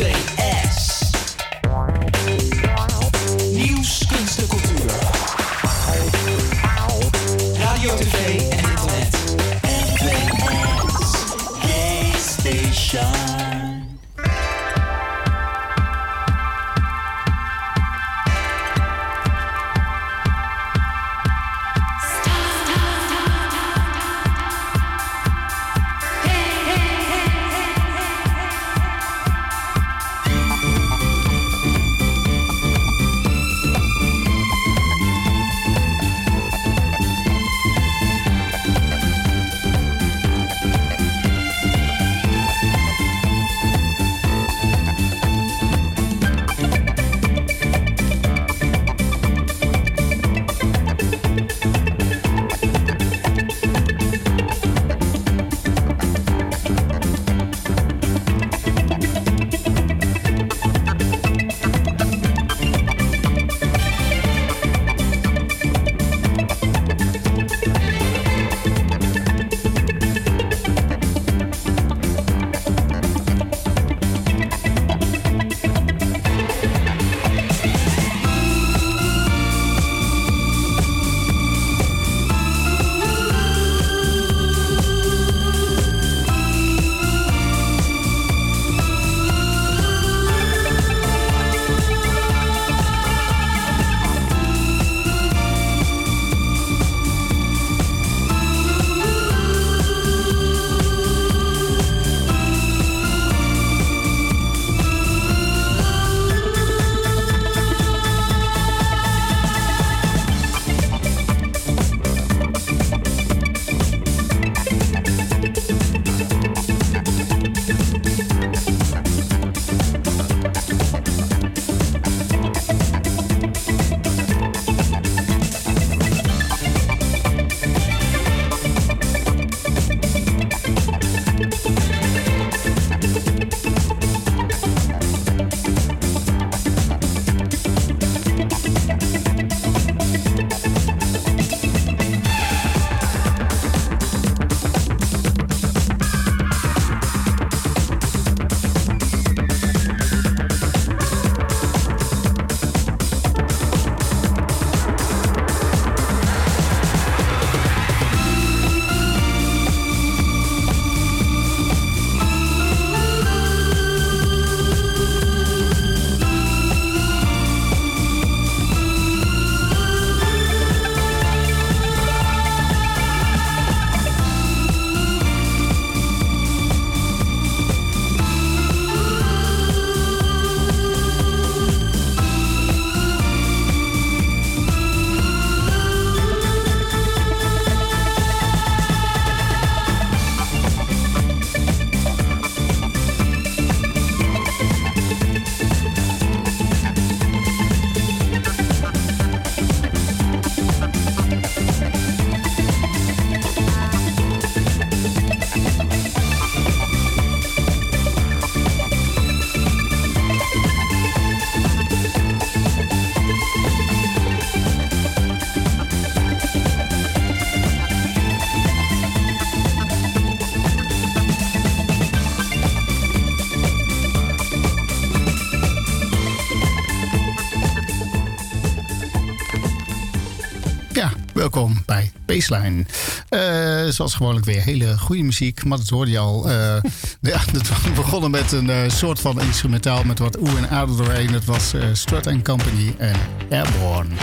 say baseline. Uh, zoals gewoonlijk weer hele goede muziek. Maar dat hoorde je al. Uh, ja, het begonnen met een uh, soort van instrumentaal met wat oe en aarde doorheen. Dat was Strut Company en Airborne.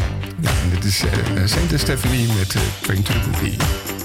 Ja, en dit is Saint Stephanie met Train to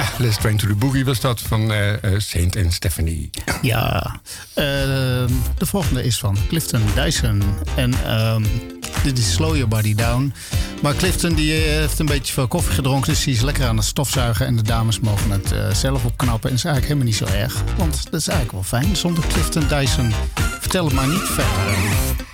Ja, Let's Train to the Boogie was dat van uh, Saint en Stephanie. Ja, uh, de volgende is van Clifton Dyson. En um, dit is Slow Your Body Down. Maar Clifton die heeft een beetje veel koffie gedronken, dus die is lekker aan het stofzuigen. En de dames mogen het zelf opknappen. En dat is eigenlijk helemaal niet zo erg, want dat is eigenlijk wel fijn. Zonder Clifton Dyson, vertel het maar niet verder.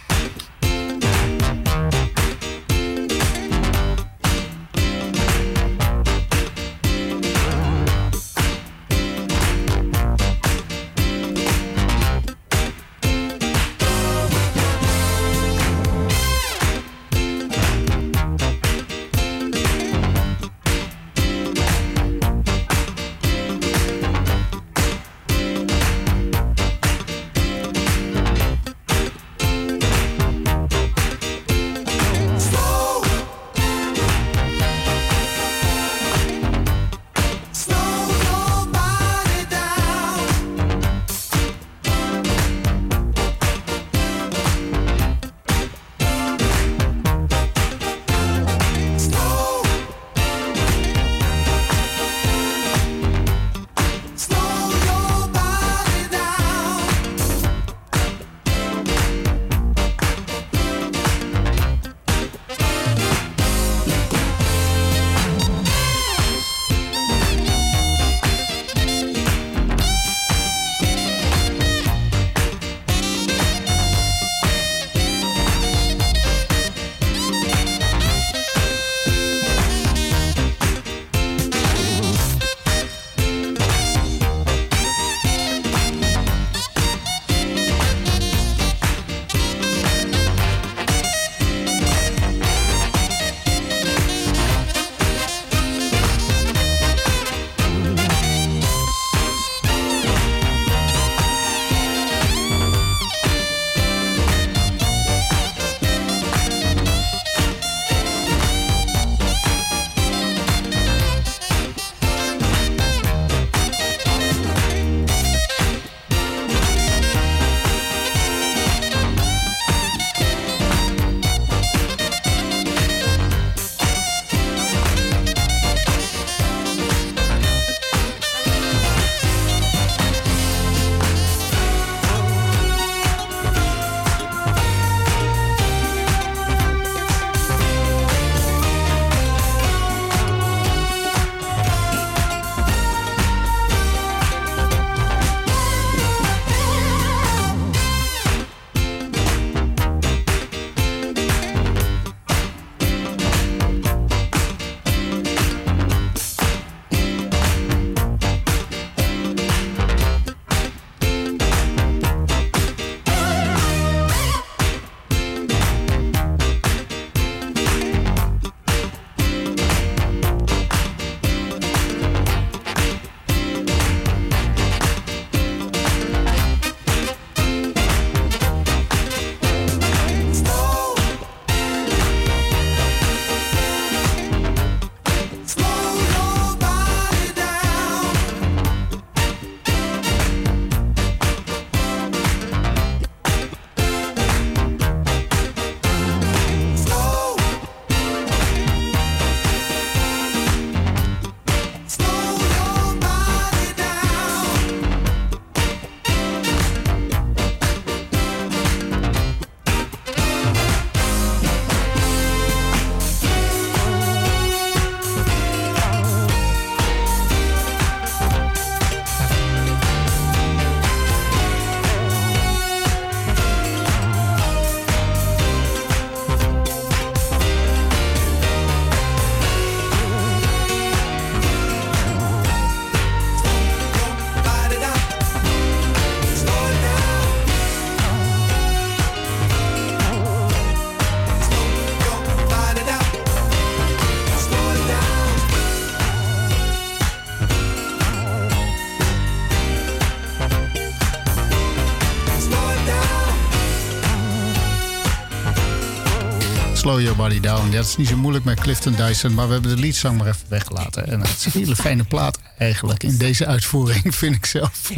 Slow Your Body Down. Ja, dat is niet zo moeilijk met Clifton Dyson, maar we hebben de liedzang maar even weggelaten. En het is een hele fijne plaat eigenlijk in deze uitvoering, vind ik zelf.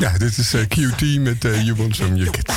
Ja, dit is uh, eh, QT met uh, You Want Some, You Get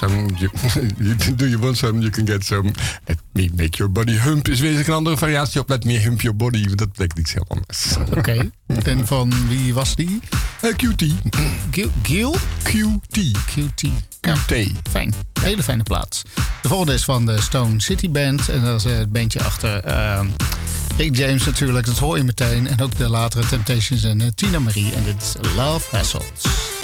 some? You, do you want some? You can get some. Let me make your body hump is weer een andere variatie op Let me hump your body. want Dat betekent iets heel anders. Oké. En van wie was die? Eh, QT. Gil? Gil? QT. QT. Ja, QT. fijn. Hele fijne plaats. De volgende is van de Stone City Band. En dat is het bandje achter uh, Rick James natuurlijk. Dat hoor je meteen. En ook de latere Temptations en uh, Tina Marie. En dit is Love Hassles.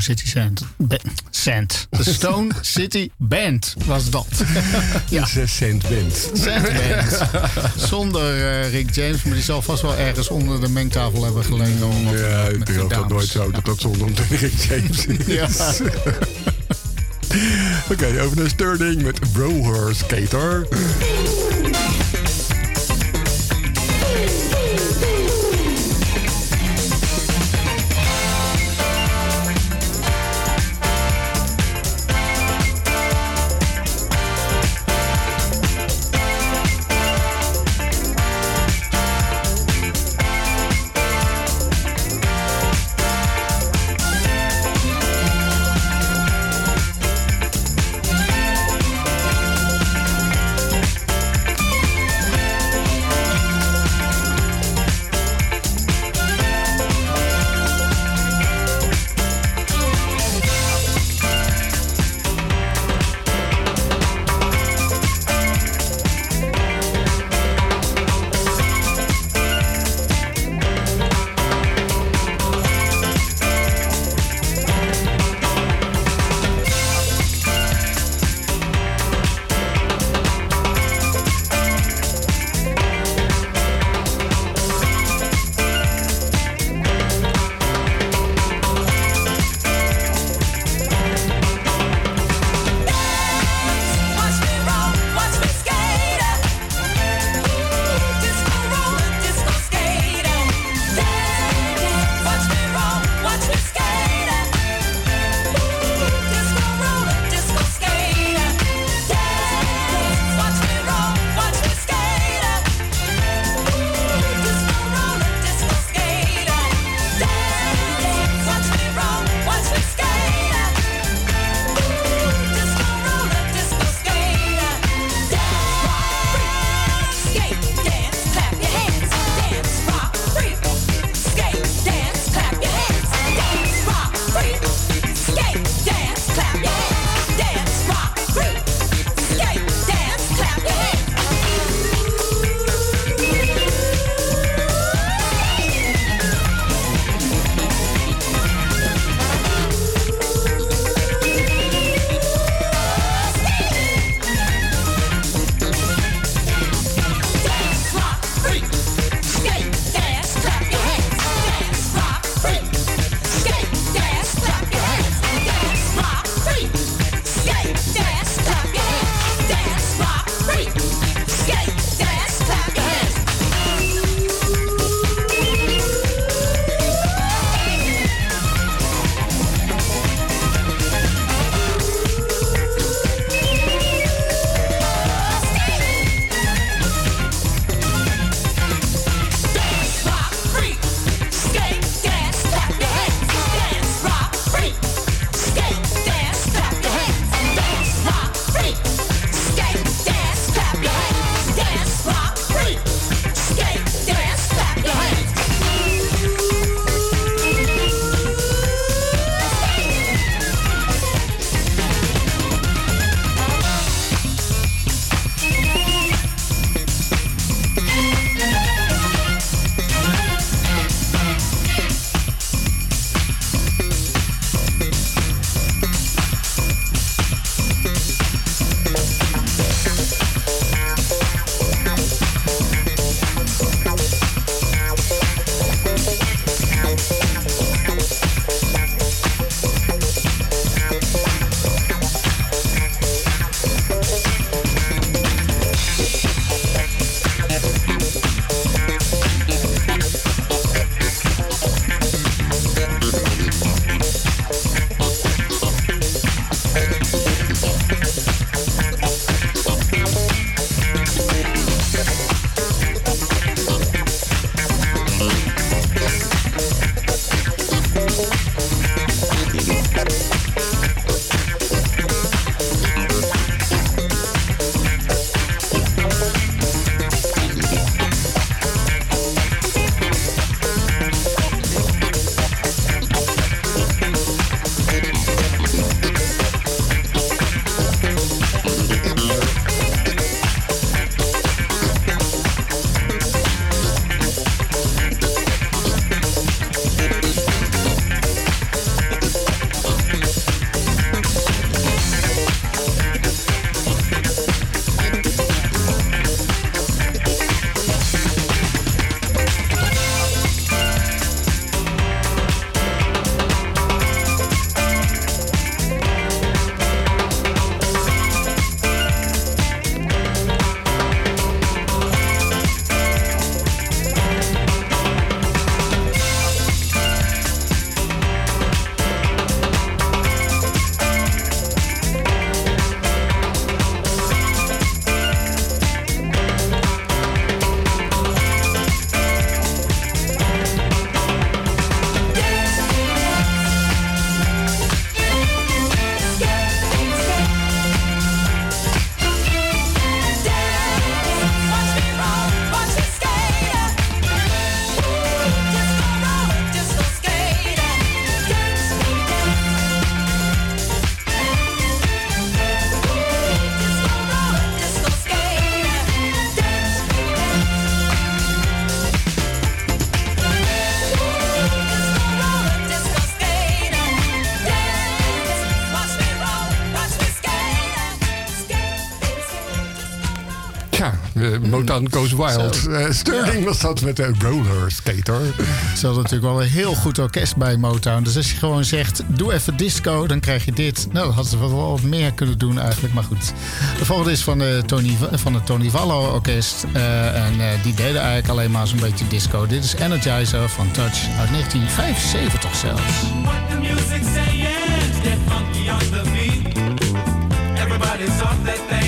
Stone City Sand. Sand. De Stone City Band was dat. ja, Zes cent band. Sand Band. Zonder eh, Rick James, maar die zal vast wel ergens onder de mengtafel hebben gelegen. om Ja, met ik geloof dat dames. nooit zo dat dat zonder Rick James is. Ja. Oké, over naar Sterling met Roller Skater. Motown Goes Wild. Eh, Sterling was dat met de roller skater. Ze hadden natuurlijk wel een heel goed orkest bij Motown. Dus als je gewoon zegt, doe even disco, dan krijg je dit. Nou, dat hadden ze wel wat meer kunnen doen eigenlijk. Maar goed. De volgende is van, de Tony, van het Tony Vallo Orkest. Eh, en eh, die deden eigenlijk alleen maar zo'n beetje disco. Dit is Energizer van Touch uit 1975 zelfs. What the music saying, get funky on the beat. Everybody's off that thing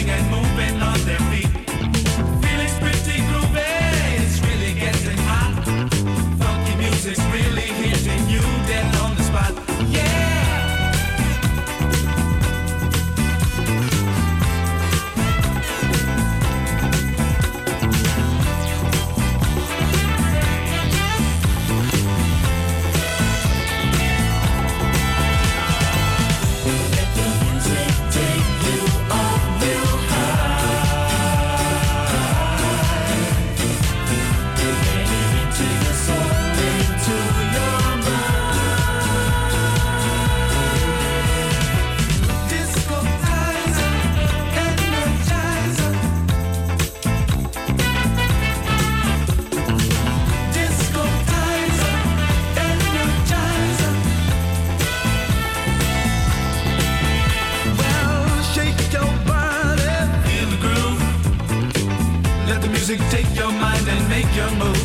your move.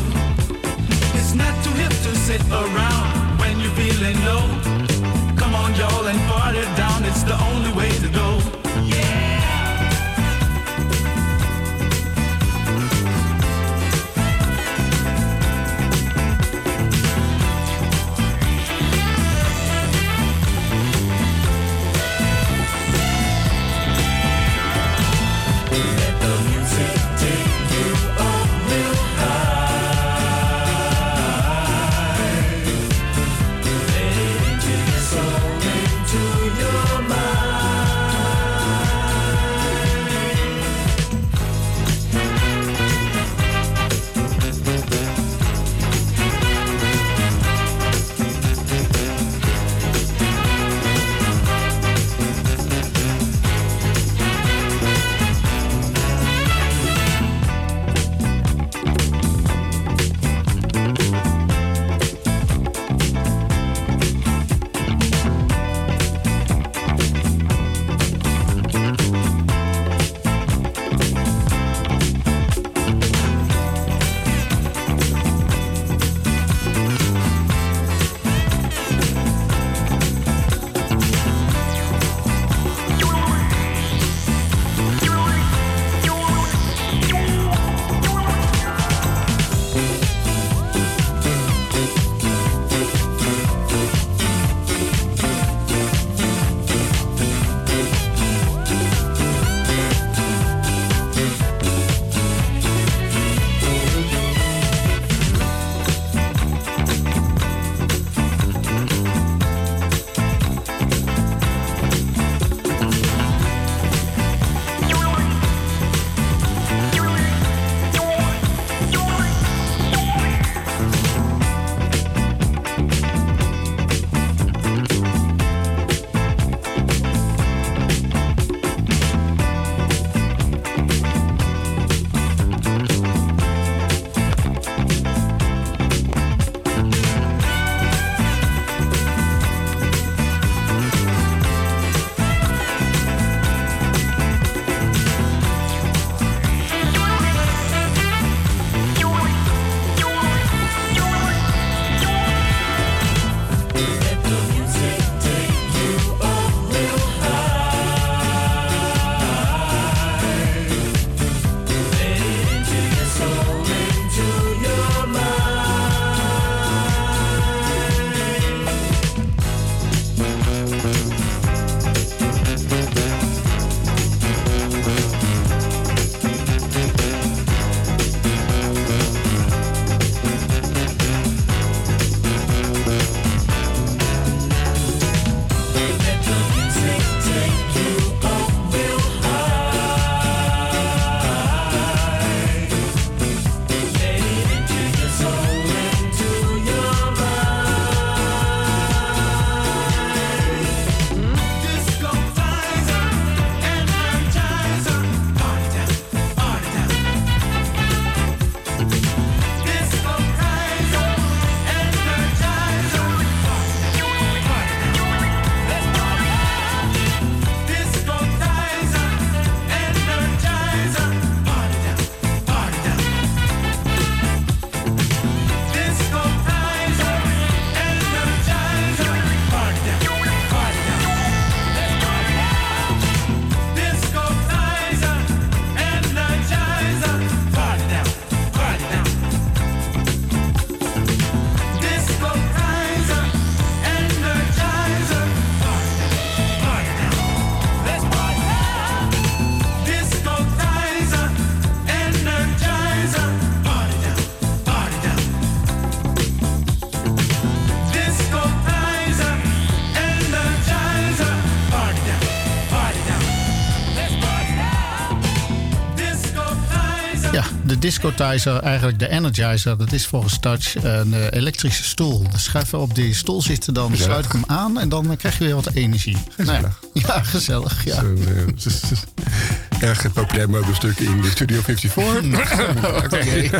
Discotizer, eigenlijk de energizer, dat is volgens Touch een eh, elektrische stoel. Dus schuif op die stoel zitten, dan Gezellig. sluit ik hem aan en dan krijg je weer wat energie. Nou ja, ja, gezellig. Ja. Eh, erg populair meubelstuk in de Studio 54. Oké.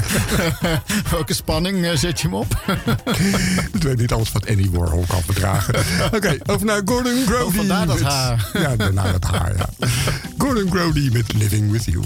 Welke spanning eh, zet je hem op? Ik weet niet alles wat Annie Warhol kan verdragen. Oké, over naar Gordon Grody. Oh, vandaar dat met- haar. Ja, daarna dat haar, ja. Gordon Grody met Living With You.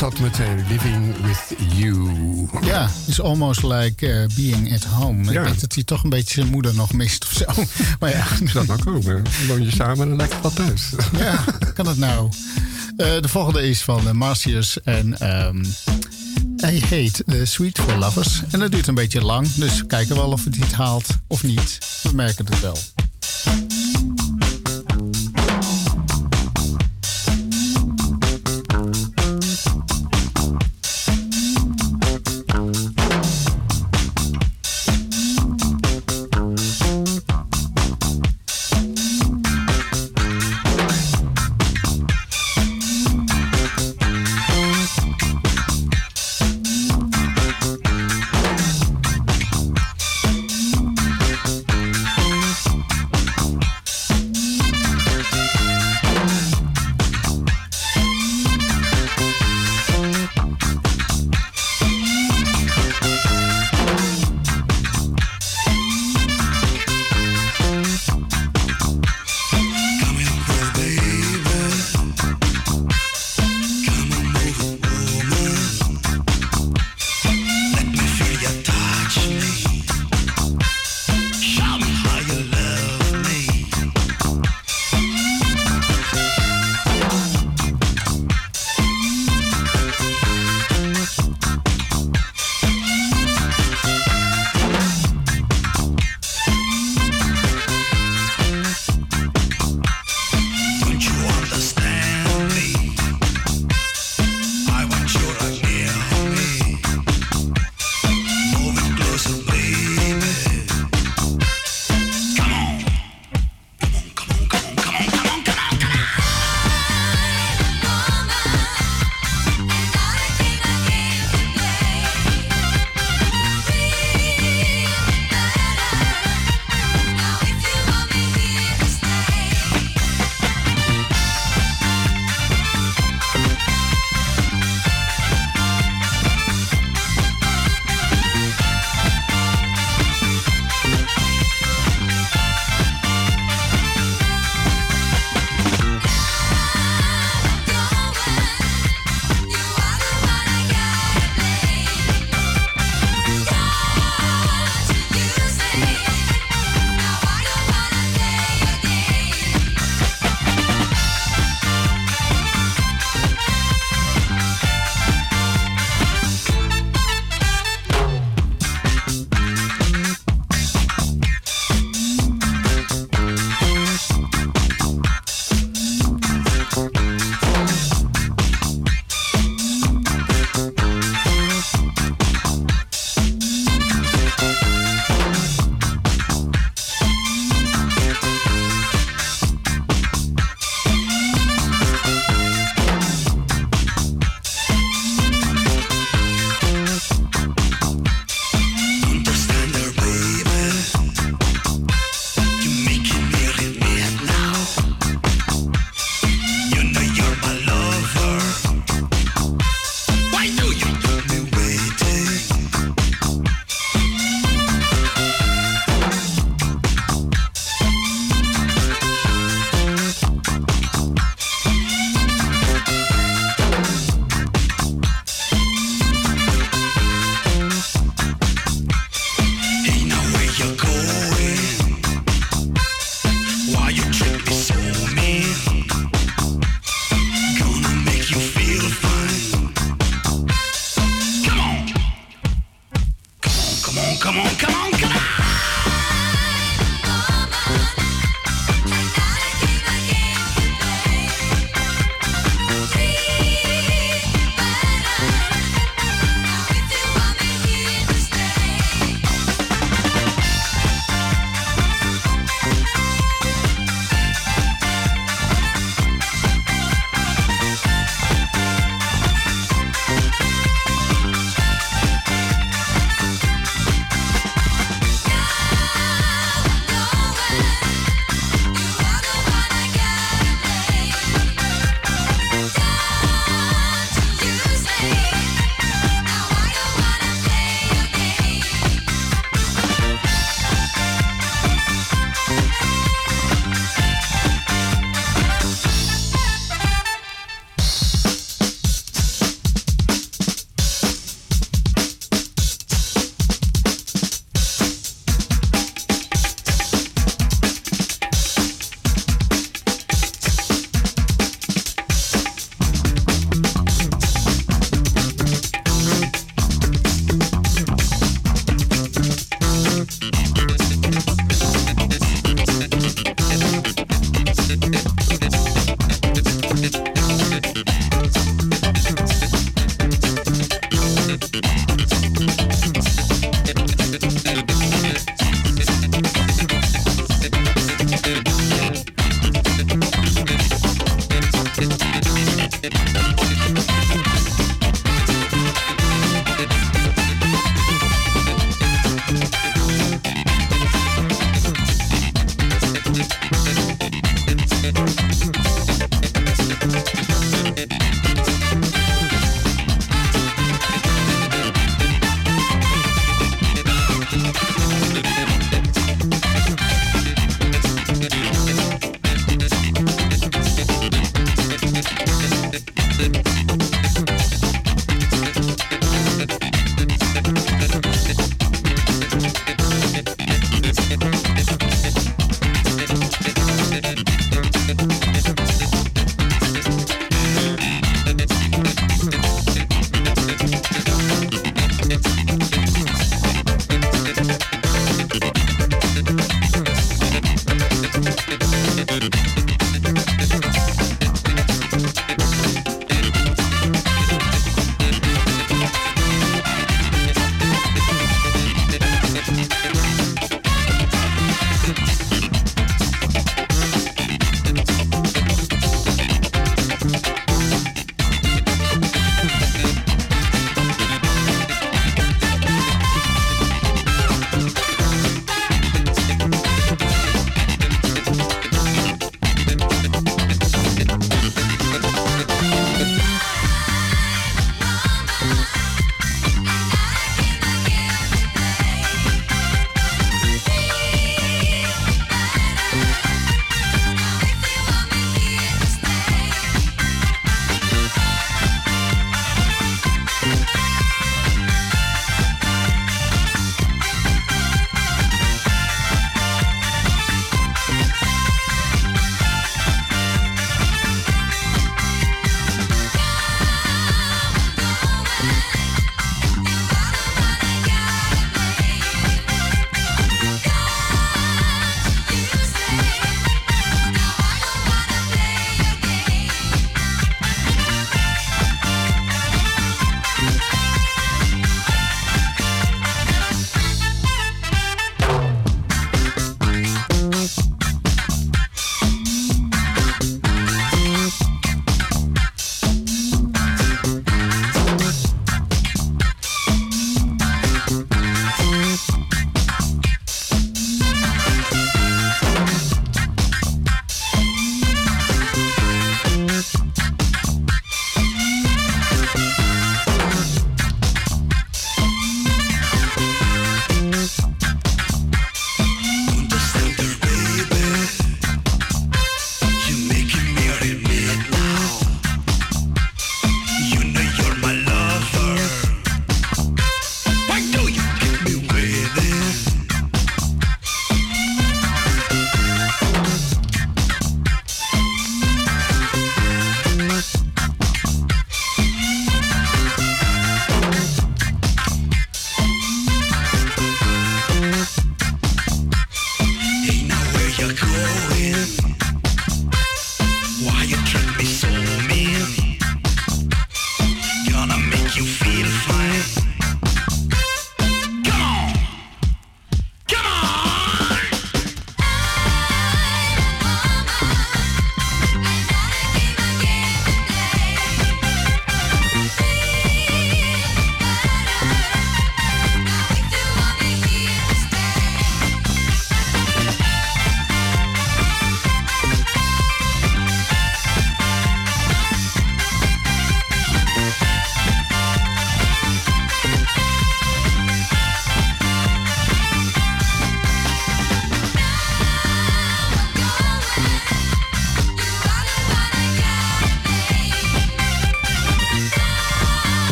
Was dat met uh, Living With You. Ja, is almost like uh, being at home. Ja. Ik denk dat hij toch een beetje zijn moeder nog mist of zo. Maar ja, Dat nou komen. Woon je samen en lekker wat thuis. ja kan het nou? Uh, de volgende is van Marcius en um, hij heet uh, Sweet for Lovers. En dat duurt een beetje lang, dus we kijken wel of het het haalt of niet. We merken het wel.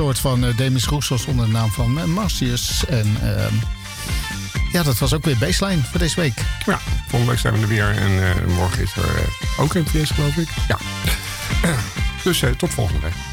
Soort van eh, Demis Roussos onder de naam van uh, Marcius. En ehm, ja, dat was ook weer baseline voor deze week. Ja, volgende week zijn we er weer. En eh, morgen is er eh, ook NPS, geloof ik. Ja. dus eh, tot volgende week.